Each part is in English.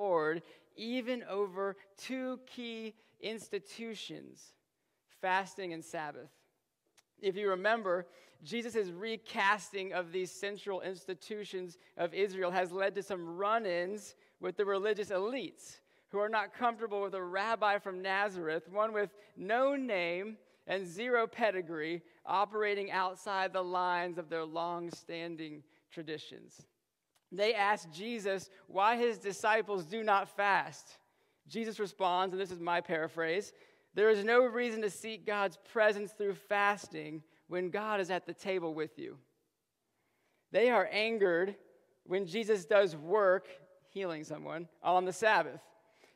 Lord even over two key institutions fasting and Sabbath. If you remember, Jesus' recasting of these central institutions of Israel has led to some run ins with the religious elites who are not comfortable with a rabbi from Nazareth, one with no name and zero pedigree, operating outside the lines of their long standing traditions. They ask Jesus why his disciples do not fast. Jesus responds, and this is my paraphrase there is no reason to seek God's presence through fasting when God is at the table with you. They are angered when Jesus does work, healing someone, on the Sabbath.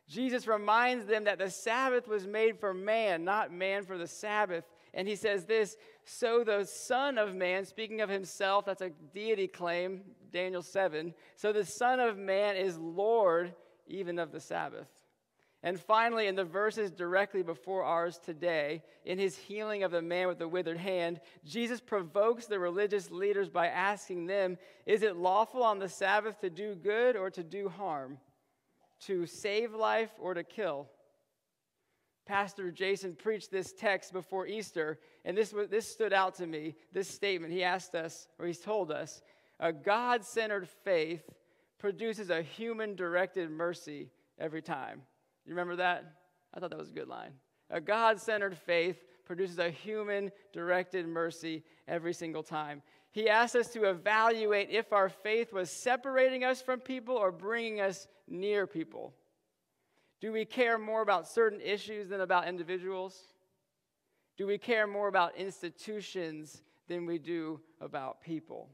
Jesus reminds them that the Sabbath was made for man, not man for the Sabbath. And he says this So the Son of Man, speaking of himself, that's a deity claim, Daniel 7. So the Son of Man is Lord even of the Sabbath. And finally, in the verses directly before ours today, in his healing of the man with the withered hand, Jesus provokes the religious leaders by asking them Is it lawful on the Sabbath to do good or to do harm? To save life or to kill? Pastor Jason preached this text before Easter, and this, this stood out to me this statement. He asked us, or he's told us, a God centered faith produces a human directed mercy every time. You remember that? I thought that was a good line. A God centered faith produces a human directed mercy every single time. He asks us to evaluate if our faith was separating us from people or bringing us near people. Do we care more about certain issues than about individuals? Do we care more about institutions than we do about people?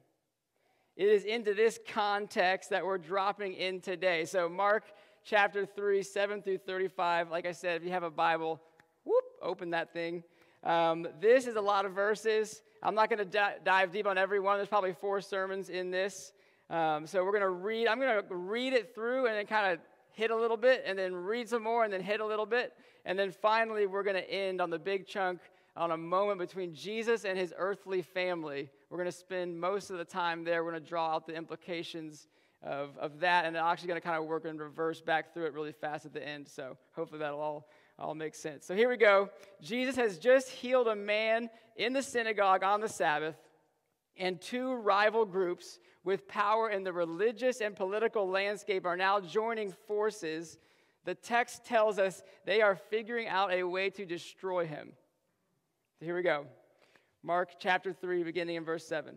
It is into this context that we're dropping in today. So, Mark chapter 3, 7 through 35. Like I said, if you have a Bible, whoop, open that thing. Um, this is a lot of verses. I'm not going to di- dive deep on every one. There's probably four sermons in this. Um, so we're going to read, I'm going to read it through and then kind of hit a little bit and then read some more and then hit a little bit. And then finally, we're going to end on the big chunk on a moment between Jesus and his earthly family. We're going to spend most of the time there. We're going to draw out the implications of, of that. And I'm actually going to kind of work in reverse back through it really fast at the end. So hopefully that'll all, all make sense. So here we go. Jesus has just healed a man in the synagogue on the Sabbath, and two rival groups with power in the religious and political landscape are now joining forces. The text tells us they are figuring out a way to destroy him. So here we go. Mark chapter 3, beginning in verse 7.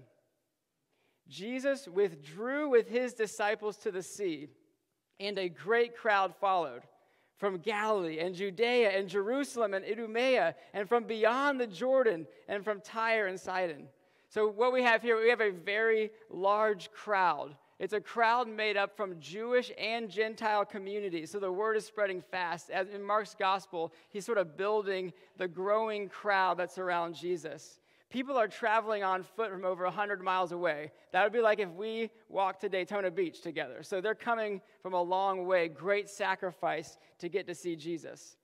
Jesus withdrew with his disciples to the sea, and a great crowd followed from Galilee and Judea and Jerusalem and Idumea and from beyond the Jordan and from Tyre and Sidon. So, what we have here, we have a very large crowd. It's a crowd made up from Jewish and Gentile communities. So the word is spreading fast. As in Mark's gospel, he's sort of building the growing crowd that's around Jesus people are traveling on foot from over 100 miles away. That would be like if we walked to Daytona Beach together. So they're coming from a long way, great sacrifice to get to see Jesus.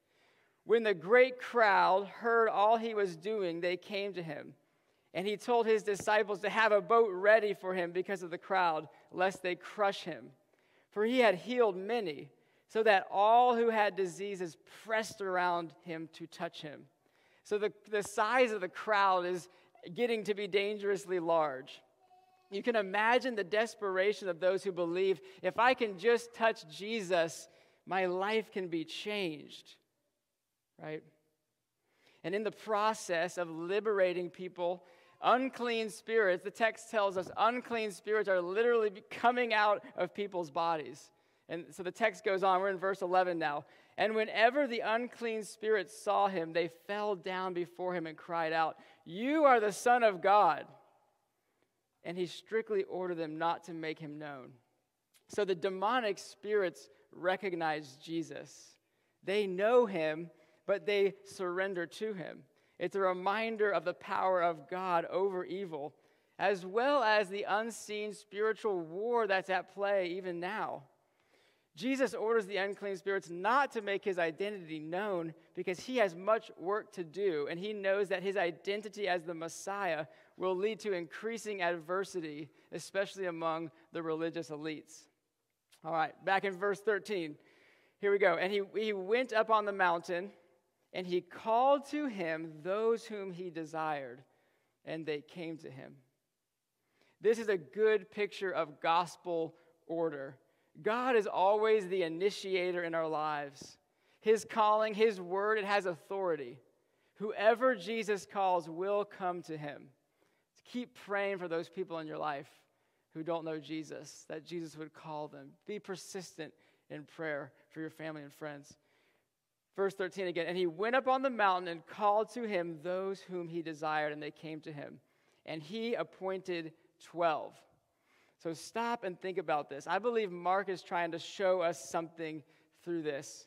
When the great crowd heard all he was doing, they came to him. And he told his disciples to have a boat ready for him because of the crowd, lest they crush him. For he had healed many, so that all who had diseases pressed around him to touch him. So the, the size of the crowd is getting to be dangerously large. You can imagine the desperation of those who believe if I can just touch Jesus, my life can be changed. Right? And in the process of liberating people, unclean spirits, the text tells us unclean spirits are literally coming out of people's bodies. And so the text goes on. We're in verse 11 now. And whenever the unclean spirits saw him, they fell down before him and cried out, You are the Son of God. And he strictly ordered them not to make him known. So the demonic spirits recognize Jesus. They know him, but they surrender to him. It's a reminder of the power of God over evil, as well as the unseen spiritual war that's at play even now. Jesus orders the unclean spirits not to make his identity known because he has much work to do, and he knows that his identity as the Messiah will lead to increasing adversity, especially among the religious elites. All right, back in verse 13. Here we go. And he, he went up on the mountain, and he called to him those whom he desired, and they came to him. This is a good picture of gospel order. God is always the initiator in our lives. His calling, His word, it has authority. Whoever Jesus calls will come to Him. Keep praying for those people in your life who don't know Jesus, that Jesus would call them. Be persistent in prayer for your family and friends. Verse 13 again, and he went up on the mountain and called to him those whom he desired, and they came to him. And he appointed 12. So stop and think about this. I believe Mark is trying to show us something through this.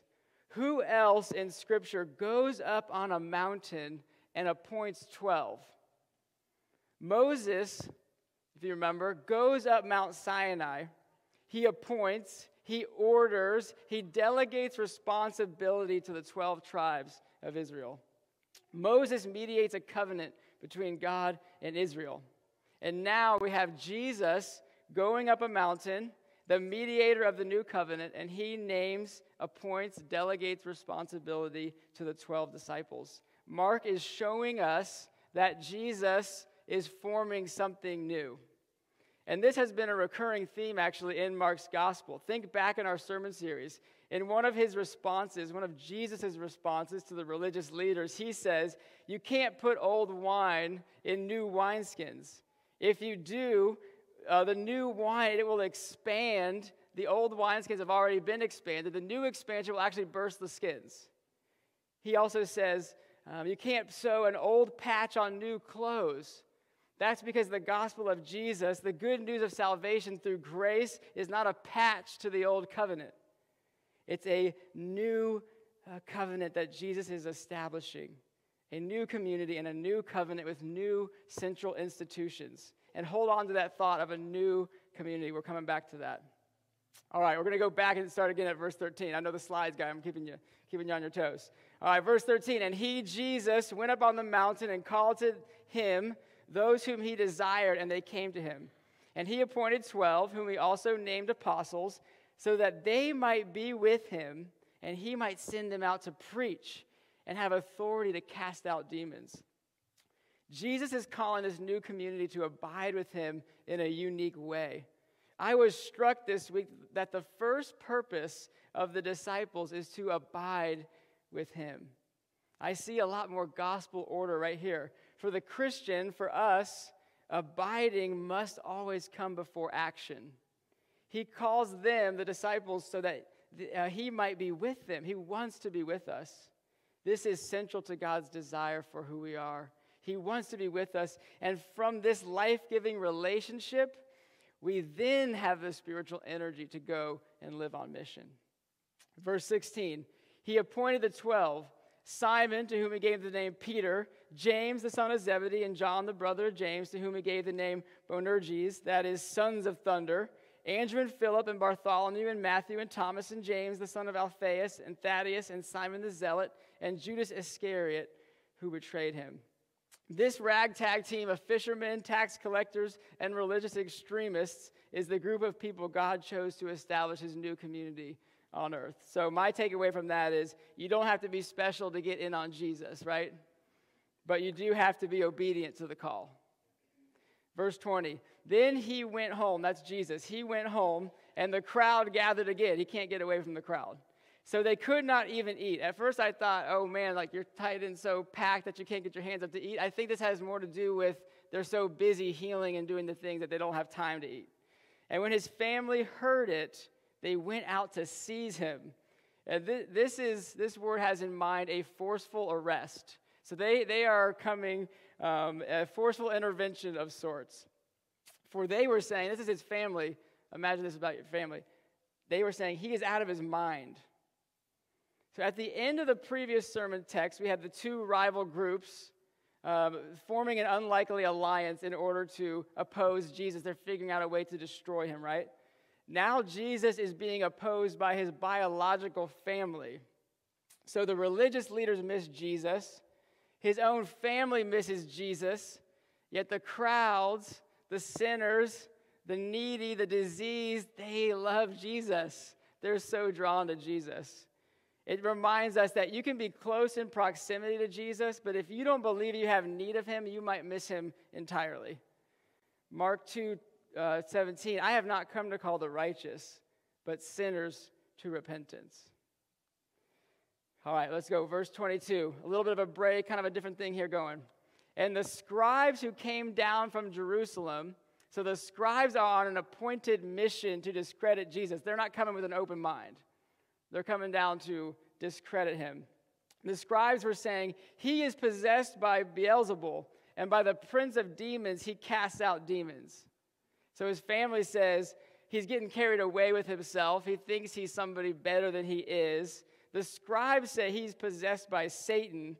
Who else in Scripture goes up on a mountain and appoints 12? Moses, if you remember, goes up Mount Sinai. He appoints, he orders, he delegates responsibility to the 12 tribes of Israel. Moses mediates a covenant between God and Israel. And now we have Jesus going up a mountain, the mediator of the new covenant, and he names, appoints, delegates responsibility to the 12 disciples. Mark is showing us that Jesus is forming something new. And this has been a recurring theme actually in Mark's gospel. Think back in our sermon series. In one of his responses, one of Jesus' responses to the religious leaders, he says, You can't put old wine in new wineskins. If you do, uh, the new wine, it will expand. The old wineskins have already been expanded. The new expansion will actually burst the skins. He also says, um, you can't sew an old patch on new clothes. That's because the gospel of Jesus, the good news of salvation through grace, is not a patch to the old covenant. It's a new uh, covenant that Jesus is establishing a new community and a new covenant with new central institutions. And hold on to that thought of a new community. We're coming back to that. All right, we're going to go back and start again at verse 13. I know the slides, guy. I'm keeping you, keeping you on your toes. All right, verse 13. And he, Jesus, went up on the mountain and called to him those whom he desired, and they came to him. And he appointed 12, whom he also named apostles, so that they might be with him, and he might send them out to preach and have authority to cast out demons. Jesus is calling this new community to abide with him in a unique way. I was struck this week that the first purpose of the disciples is to abide with him. I see a lot more gospel order right here. For the Christian, for us, abiding must always come before action. He calls them, the disciples, so that uh, he might be with them. He wants to be with us. This is central to God's desire for who we are. He wants to be with us. And from this life giving relationship, we then have the spiritual energy to go and live on mission. Verse 16 He appointed the 12 Simon, to whom he gave the name Peter, James, the son of Zebedee, and John, the brother of James, to whom he gave the name Boanerges, that is, sons of thunder. Andrew and Philip and Bartholomew and Matthew and Thomas and James, the son of Alphaeus, and Thaddeus and Simon the Zealot, and Judas Iscariot, who betrayed him. This ragtag team of fishermen, tax collectors, and religious extremists is the group of people God chose to establish his new community on earth. So, my takeaway from that is you don't have to be special to get in on Jesus, right? But you do have to be obedient to the call. Verse 20 Then he went home. That's Jesus. He went home, and the crowd gathered again. He can't get away from the crowd. So they could not even eat. At first, I thought, oh man, like you're tight and so packed that you can't get your hands up to eat. I think this has more to do with they're so busy healing and doing the things that they don't have time to eat. And when his family heard it, they went out to seize him. And th- this, is, this word has in mind a forceful arrest. So they, they are coming, um, a forceful intervention of sorts. For they were saying, this is his family. Imagine this about your family. They were saying, he is out of his mind. So at the end of the previous sermon text, we had the two rival groups um, forming an unlikely alliance in order to oppose Jesus. They're figuring out a way to destroy him, right? Now Jesus is being opposed by his biological family. So the religious leaders miss Jesus, his own family misses Jesus, yet the crowds, the sinners, the needy, the diseased, they love Jesus. They're so drawn to Jesus. It reminds us that you can be close in proximity to Jesus, but if you don't believe you have need of him, you might miss him entirely. Mark 2 uh, 17, I have not come to call the righteous, but sinners to repentance. All right, let's go. Verse 22. A little bit of a break, kind of a different thing here going. And the scribes who came down from Jerusalem, so the scribes are on an appointed mission to discredit Jesus. They're not coming with an open mind, they're coming down to discredit him. The scribes were saying, He is possessed by Beelzebul, and by the prince of demons, he casts out demons. So his family says he's getting carried away with himself. He thinks he's somebody better than he is. The scribes say he's possessed by Satan.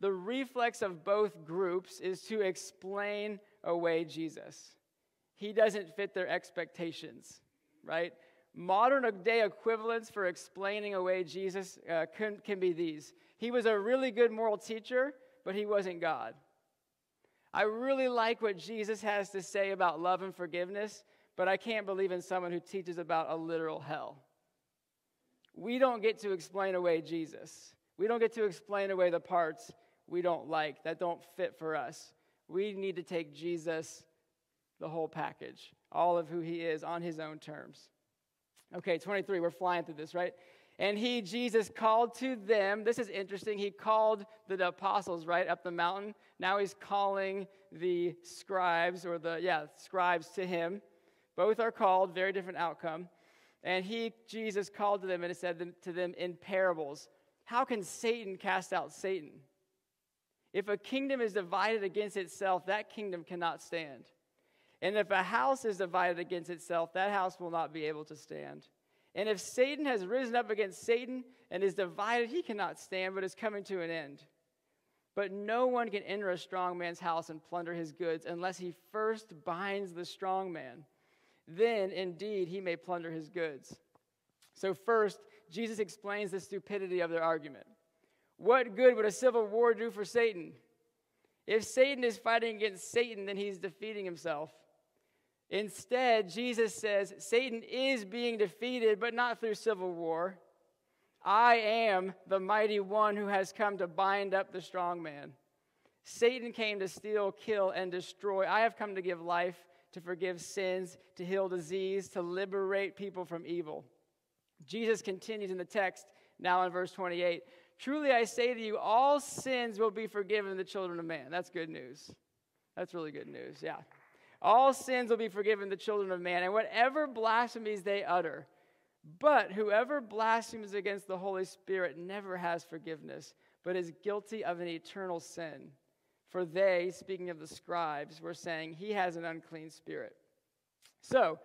The reflex of both groups is to explain away Jesus. He doesn't fit their expectations, right? Modern day equivalents for explaining away Jesus uh, can, can be these. He was a really good moral teacher, but he wasn't God. I really like what Jesus has to say about love and forgiveness, but I can't believe in someone who teaches about a literal hell. We don't get to explain away Jesus. We don't get to explain away the parts we don't like, that don't fit for us. We need to take Jesus, the whole package, all of who he is on his own terms. Okay, 23, we're flying through this, right? And he, Jesus, called to them. This is interesting. He called the apostles, right, up the mountain. Now he's calling the scribes, or the, yeah, scribes to him. Both are called, very different outcome. And he, Jesus, called to them and said to them in parables How can Satan cast out Satan? If a kingdom is divided against itself, that kingdom cannot stand. And if a house is divided against itself, that house will not be able to stand. And if Satan has risen up against Satan and is divided, he cannot stand, but is coming to an end. But no one can enter a strong man's house and plunder his goods unless he first binds the strong man. Then, indeed, he may plunder his goods. So, first, Jesus explains the stupidity of their argument. What good would a civil war do for Satan? If Satan is fighting against Satan, then he's defeating himself. Instead, Jesus says Satan is being defeated, but not through civil war. I am the mighty one who has come to bind up the strong man. Satan came to steal, kill, and destroy. I have come to give life, to forgive sins, to heal disease, to liberate people from evil. Jesus continues in the text now in verse 28 Truly I say to you, all sins will be forgiven the children of man. That's good news. That's really good news, yeah. All sins will be forgiven the children of man, and whatever blasphemies they utter. But whoever blasphemes against the Holy Spirit never has forgiveness, but is guilty of an eternal sin. For they, speaking of the scribes, were saying, He has an unclean spirit. So,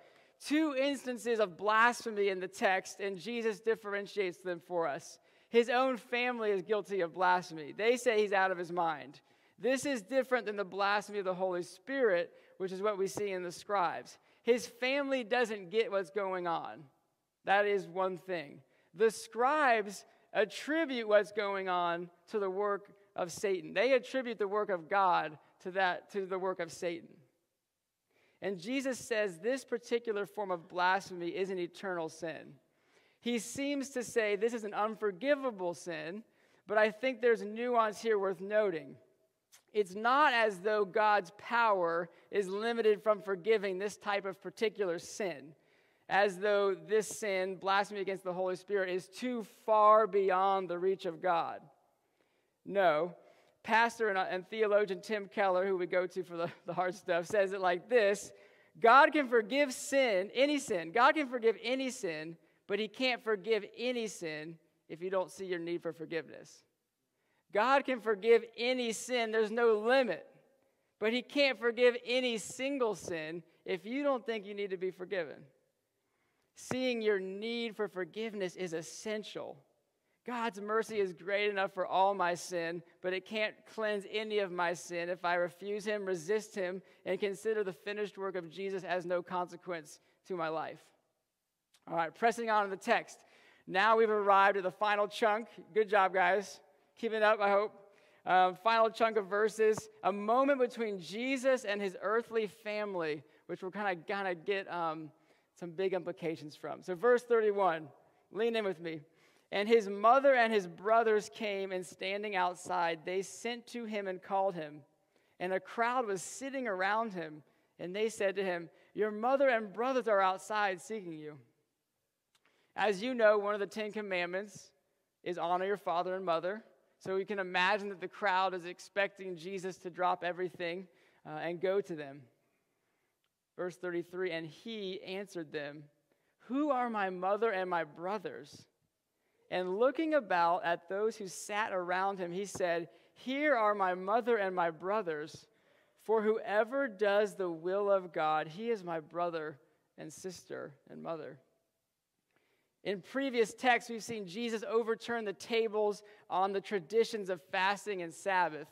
two instances of blasphemy in the text, and Jesus differentiates them for us. His own family is guilty of blasphemy. They say he's out of his mind. This is different than the blasphemy of the Holy Spirit, which is what we see in the scribes. His family doesn't get what's going on. That is one thing. The scribes attribute what's going on to the work of Satan. They attribute the work of God to that to the work of Satan. And Jesus says this particular form of blasphemy is an eternal sin. He seems to say this is an unforgivable sin, but I think there's a nuance here worth noting. It's not as though God's power is limited from forgiving this type of particular sin, as though this sin, blasphemy against the Holy Spirit, is too far beyond the reach of God. No. Pastor and, uh, and theologian Tim Keller, who we go to for the, the hard stuff, says it like this God can forgive sin, any sin. God can forgive any sin, but He can't forgive any sin if you don't see your need for forgiveness. God can forgive any sin, there's no limit. But He can't forgive any single sin if you don't think you need to be forgiven. Seeing your need for forgiveness is essential. God's mercy is great enough for all my sin, but it can't cleanse any of my sin if I refuse Him, resist Him, and consider the finished work of Jesus as no consequence to my life. All right, pressing on to the text. Now we've arrived at the final chunk. Good job, guys. Keep it up, I hope. Um, final chunk of verses a moment between Jesus and his earthly family which we're kind of gonna get um, some big implications from. So, verse 31, lean in with me. And his mother and his brothers came, and standing outside, they sent to him and called him. And a crowd was sitting around him, and they said to him, Your mother and brothers are outside seeking you. As you know, one of the Ten Commandments is honor your father and mother. So we can imagine that the crowd is expecting Jesus to drop everything uh, and go to them. Verse 33 And he answered them, Who are my mother and my brothers? And looking about at those who sat around him, he said, Here are my mother and my brothers. For whoever does the will of God, he is my brother and sister and mother. In previous texts, we've seen Jesus overturn the tables on the traditions of fasting and Sabbath.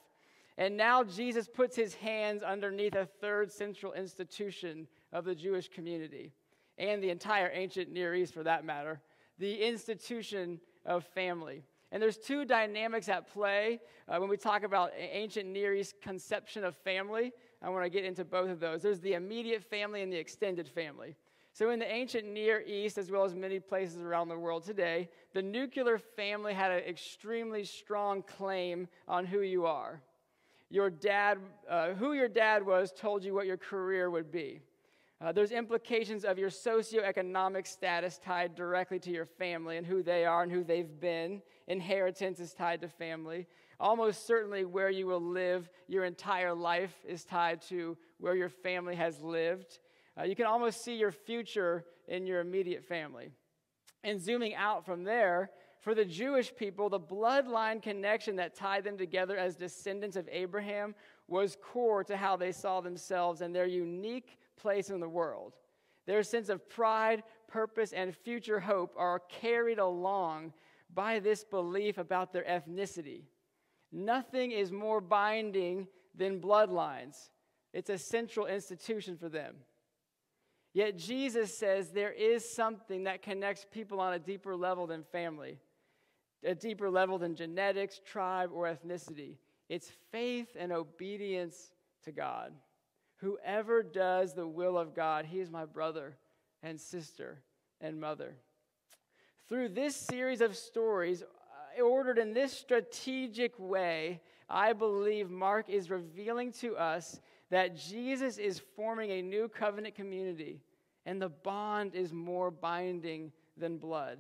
And now Jesus puts his hands underneath a third central institution of the Jewish community and the entire ancient Near East for that matter the institution of family. And there's two dynamics at play uh, when we talk about ancient Near East conception of family. I want to get into both of those. There's the immediate family and the extended family. So, in the ancient Near East, as well as many places around the world today, the nuclear family had an extremely strong claim on who you are. Your dad, uh, who your dad was, told you what your career would be. Uh, there's implications of your socioeconomic status tied directly to your family and who they are and who they've been. Inheritance is tied to family. Almost certainly, where you will live your entire life is tied to where your family has lived. Uh, you can almost see your future in your immediate family. And zooming out from there, for the Jewish people, the bloodline connection that tied them together as descendants of Abraham was core to how they saw themselves and their unique place in the world. Their sense of pride, purpose, and future hope are carried along by this belief about their ethnicity. Nothing is more binding than bloodlines, it's a central institution for them. Yet Jesus says there is something that connects people on a deeper level than family, a deeper level than genetics, tribe, or ethnicity. It's faith and obedience to God. Whoever does the will of God, he is my brother and sister and mother. Through this series of stories, uh, ordered in this strategic way, I believe Mark is revealing to us that Jesus is forming a new covenant community and the bond is more binding than blood.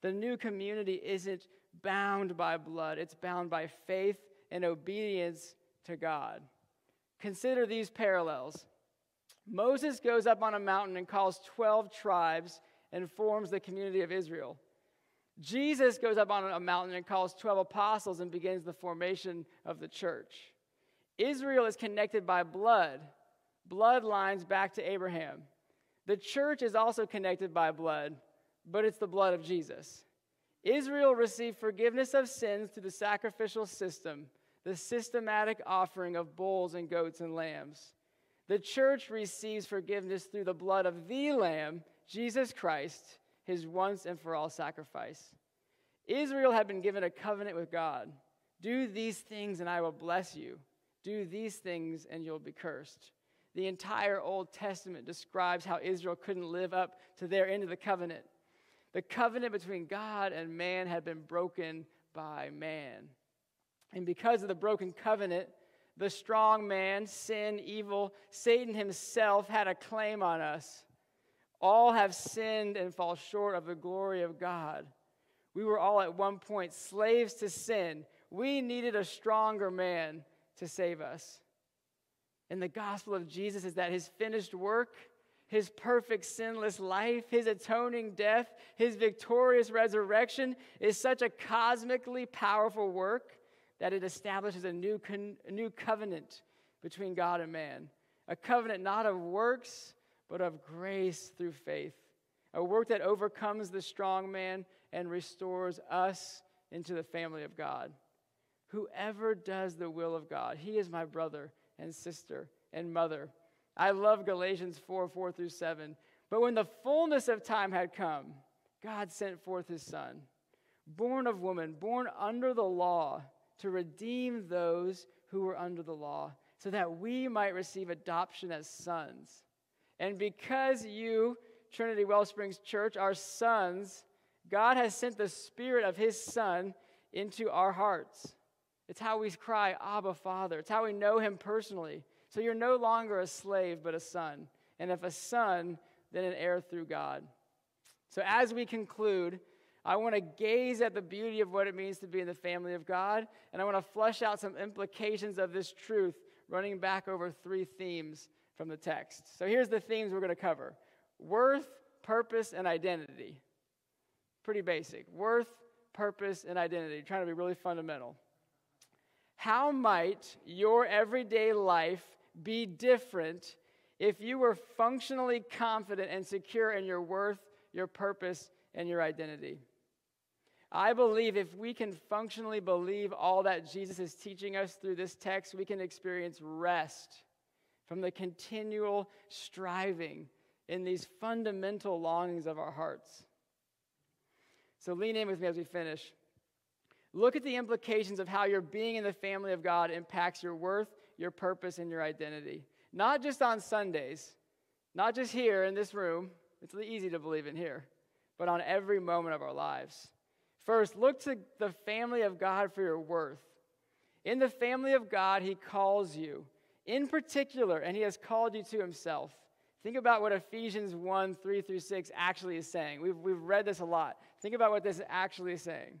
The new community isn't bound by blood, it's bound by faith and obedience to God. Consider these parallels. Moses goes up on a mountain and calls 12 tribes and forms the community of Israel. Jesus goes up on a mountain and calls 12 apostles and begins the formation of the church. Israel is connected by blood, bloodlines back to Abraham. The church is also connected by blood, but it's the blood of Jesus. Israel received forgiveness of sins through the sacrificial system, the systematic offering of bulls and goats and lambs. The church receives forgiveness through the blood of the Lamb, Jesus Christ, his once and for all sacrifice. Israel had been given a covenant with God. Do these things and I will bless you. Do these things and you'll be cursed. The entire Old Testament describes how Israel couldn't live up to their end of the covenant. The covenant between God and man had been broken by man. And because of the broken covenant, the strong man, sin, evil, Satan himself had a claim on us. All have sinned and fall short of the glory of God. We were all at one point slaves to sin. We needed a stronger man to save us in the gospel of Jesus is that his finished work, his perfect sinless life, his atoning death, his victorious resurrection is such a cosmically powerful work that it establishes a new, con- a new covenant between God and man. A covenant not of works, but of grace through faith. A work that overcomes the strong man and restores us into the family of God. Whoever does the will of God, he is my brother and sister and mother. I love Galatians 4 4 through 7. But when the fullness of time had come, God sent forth his son, born of woman, born under the law, to redeem those who were under the law, so that we might receive adoption as sons. And because you, Trinity Wellsprings Church, are sons, God has sent the Spirit of His Son into our hearts. It's how we cry, Abba, Father. It's how we know Him personally. So you're no longer a slave, but a son. And if a son, then an heir through God. So as we conclude, I want to gaze at the beauty of what it means to be in the family of God, and I want to flesh out some implications of this truth running back over three themes from the text. So here's the themes we're going to cover worth, purpose, and identity. Pretty basic. Worth, purpose, and identity. Trying to be really fundamental. How might your everyday life be different if you were functionally confident and secure in your worth, your purpose, and your identity? I believe if we can functionally believe all that Jesus is teaching us through this text, we can experience rest from the continual striving in these fundamental longings of our hearts. So lean in with me as we finish. Look at the implications of how your being in the family of God impacts your worth, your purpose, and your identity. Not just on Sundays, not just here in this room, it's easy to believe in here, but on every moment of our lives. First, look to the family of God for your worth. In the family of God, He calls you in particular, and He has called you to Himself. Think about what Ephesians 1 3 through 6 actually is saying. We've, we've read this a lot. Think about what this actually is saying.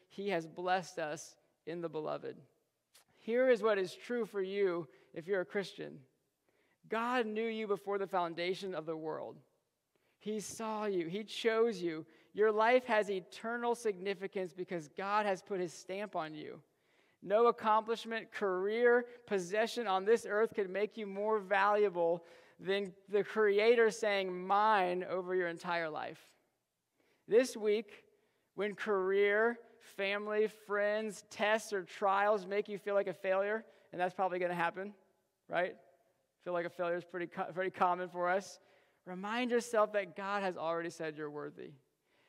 He has blessed us in the Beloved. Here is what is true for you if you're a Christian God knew you before the foundation of the world. He saw you, He chose you, your life has eternal significance because God has put his stamp on you. No accomplishment, career, possession on this earth could make you more valuable than the Creator saying, Mine over your entire life. This week, when career, family, friends, tests, or trials make you feel like a failure, and that's probably going to happen, right? Feel like a failure is pretty, pretty common for us. Remind yourself that God has already said you're worthy.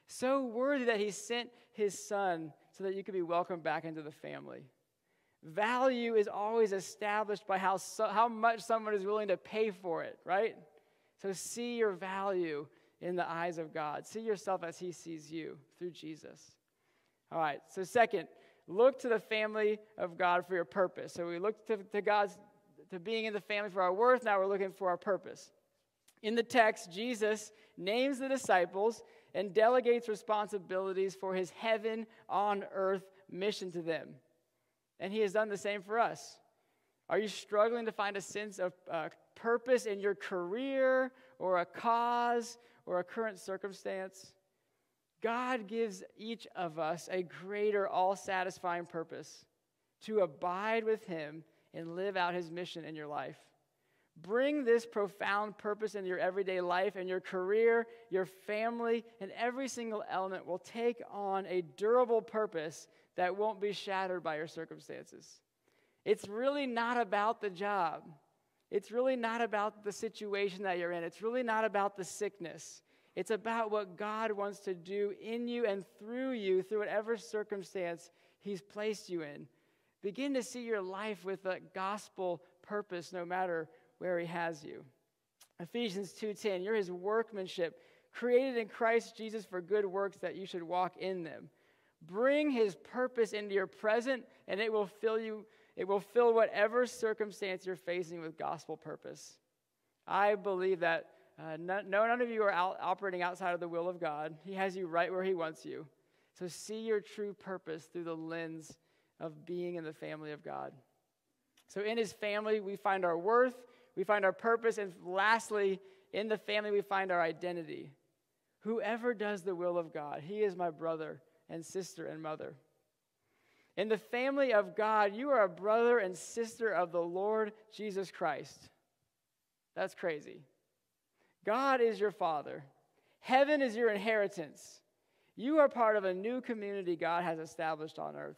So worthy that he sent his son so that you could be welcomed back into the family. Value is always established by how, so, how much someone is willing to pay for it, right? So see your value in the eyes of God. See yourself as he sees you through Jesus. All right, so second, look to the family of God for your purpose. So we look to, to God's to being in the family for our worth, now we're looking for our purpose. In the text, Jesus names the disciples and delegates responsibilities for his heaven on earth mission to them. And he has done the same for us. Are you struggling to find a sense of uh, purpose in your career or a cause or a current circumstance? God gives each of us a greater, all satisfying purpose to abide with him and live out his mission in your life. Bring this profound purpose into your everyday life and your career, your family, and every single element will take on a durable purpose that won't be shattered by your circumstances. It's really not about the job. It's really not about the situation that you're in. It's really not about the sickness. It's about what God wants to do in you and through you, through whatever circumstance He's placed you in. Begin to see your life with a gospel purpose no matter where he has you. Ephesians 2:10, you're his workmanship, created in Christ Jesus for good works that you should walk in them. Bring his purpose into your present and it will fill you it will fill whatever circumstance you're facing with gospel purpose. I believe that uh, no, none of you are out, operating outside of the will of God. He has you right where He wants you. So see your true purpose through the lens of being in the family of God. So in His family, we find our worth, we find our purpose, and lastly, in the family, we find our identity. Whoever does the will of God, he is my brother and sister and mother. In the family of God, you are a brother and sister of the Lord Jesus Christ. That's crazy. God is your Father, heaven is your inheritance. You are part of a new community God has established on earth.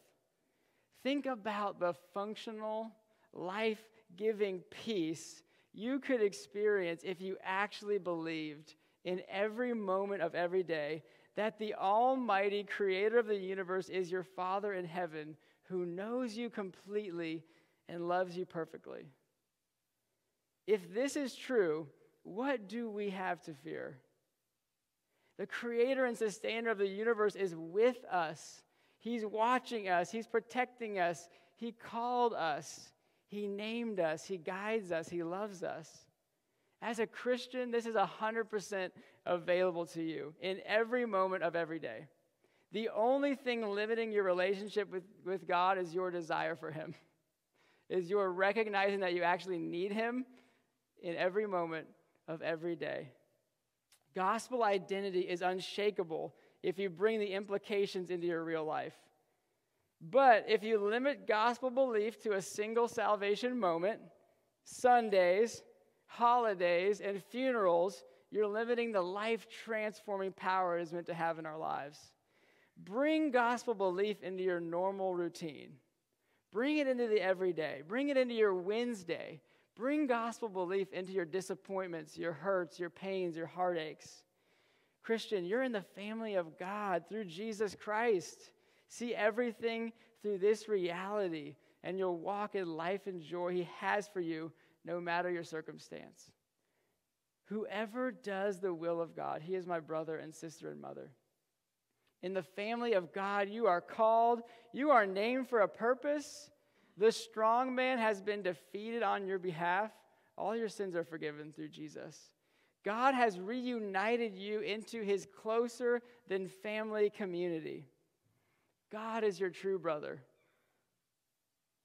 Think about the functional, life giving peace you could experience if you actually believed in every moment of every day that the Almighty Creator of the universe is your Father in heaven who knows you completely and loves you perfectly. If this is true, what do we have to fear? The creator and sustainer of the universe is with us. He's watching us, He's protecting us. He called us, He named us, He guides us, He loves us. As a Christian, this is 100% available to you in every moment of every day. The only thing limiting your relationship with, with God is your desire for Him, is your recognizing that you actually need Him in every moment of every day. Gospel identity is unshakable if you bring the implications into your real life. But if you limit gospel belief to a single salvation moment, Sundays, holidays, and funerals, you're limiting the life transforming power it is meant to have in our lives. Bring gospel belief into your normal routine. Bring it into the everyday. Bring it into your Wednesday. Bring gospel belief into your disappointments, your hurts, your pains, your heartaches. Christian, you're in the family of God through Jesus Christ. See everything through this reality, and you'll walk in life and joy He has for you, no matter your circumstance. Whoever does the will of God, he is my brother and sister and mother. In the family of God, you are called, you are named for a purpose, the strong man has been defeated on your behalf. All your sins are forgiven through Jesus. God has reunited you into his closer than family community. God is your true brother.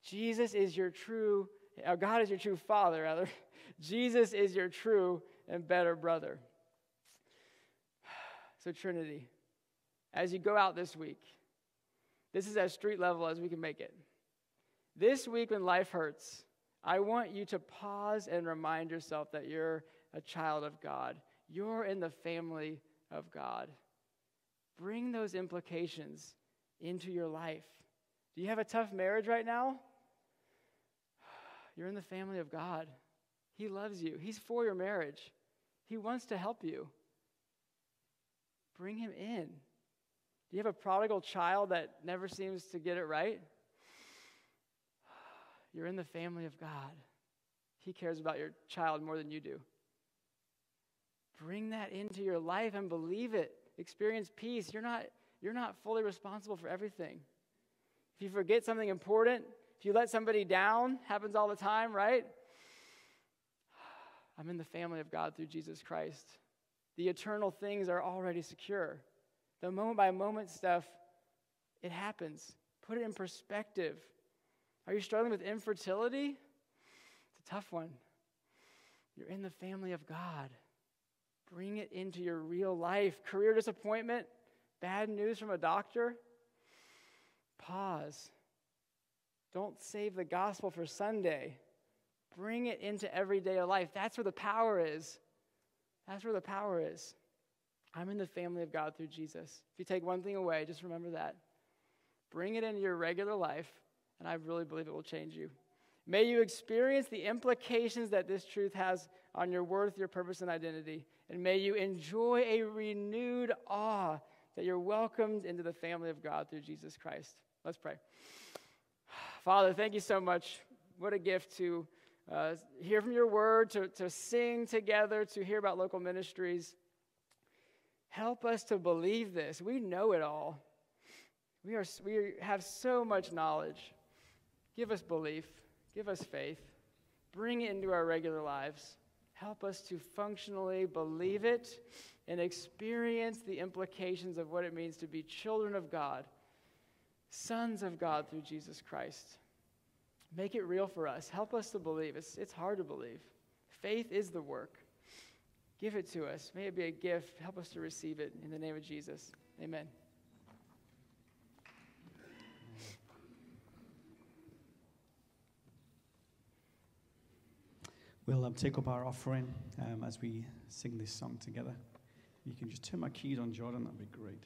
Jesus is your true, uh, God is your true father, rather. Jesus is your true and better brother. So, Trinity, as you go out this week, this is as street level as we can make it. This week, when life hurts, I want you to pause and remind yourself that you're a child of God. You're in the family of God. Bring those implications into your life. Do you have a tough marriage right now? You're in the family of God. He loves you, He's for your marriage, He wants to help you. Bring Him in. Do you have a prodigal child that never seems to get it right? You're in the family of God. He cares about your child more than you do. Bring that into your life and believe it. Experience peace. You're not, you're not fully responsible for everything. If you forget something important, if you let somebody down, happens all the time, right? I'm in the family of God through Jesus Christ. The eternal things are already secure. The moment by moment stuff, it happens. Put it in perspective. Are you struggling with infertility? It's a tough one. You're in the family of God. Bring it into your real life. Career disappointment, bad news from a doctor. Pause. Don't save the gospel for Sunday. Bring it into everyday life. That's where the power is. That's where the power is. I'm in the family of God through Jesus. If you take one thing away, just remember that. Bring it into your regular life and I really believe it will change you. May you experience the implications that this truth has on your worth, your purpose, and identity. And may you enjoy a renewed awe that you're welcomed into the family of God through Jesus Christ. Let's pray. Father, thank you so much. What a gift to uh, hear from your word, to, to sing together, to hear about local ministries. Help us to believe this. We know it all. We, are, we have so much knowledge. Give us belief, give us faith, bring it into our regular lives. Help us to functionally believe it and experience the implications of what it means to be children of God, sons of God through Jesus Christ. Make it real for us. Help us to believe. It's, it's hard to believe. Faith is the work. Give it to us. May it be a gift. Help us to receive it in the name of Jesus. Amen. We'll um, take up our offering um, as we sing this song together. You can just turn my keys on, Jordan, that'd be great.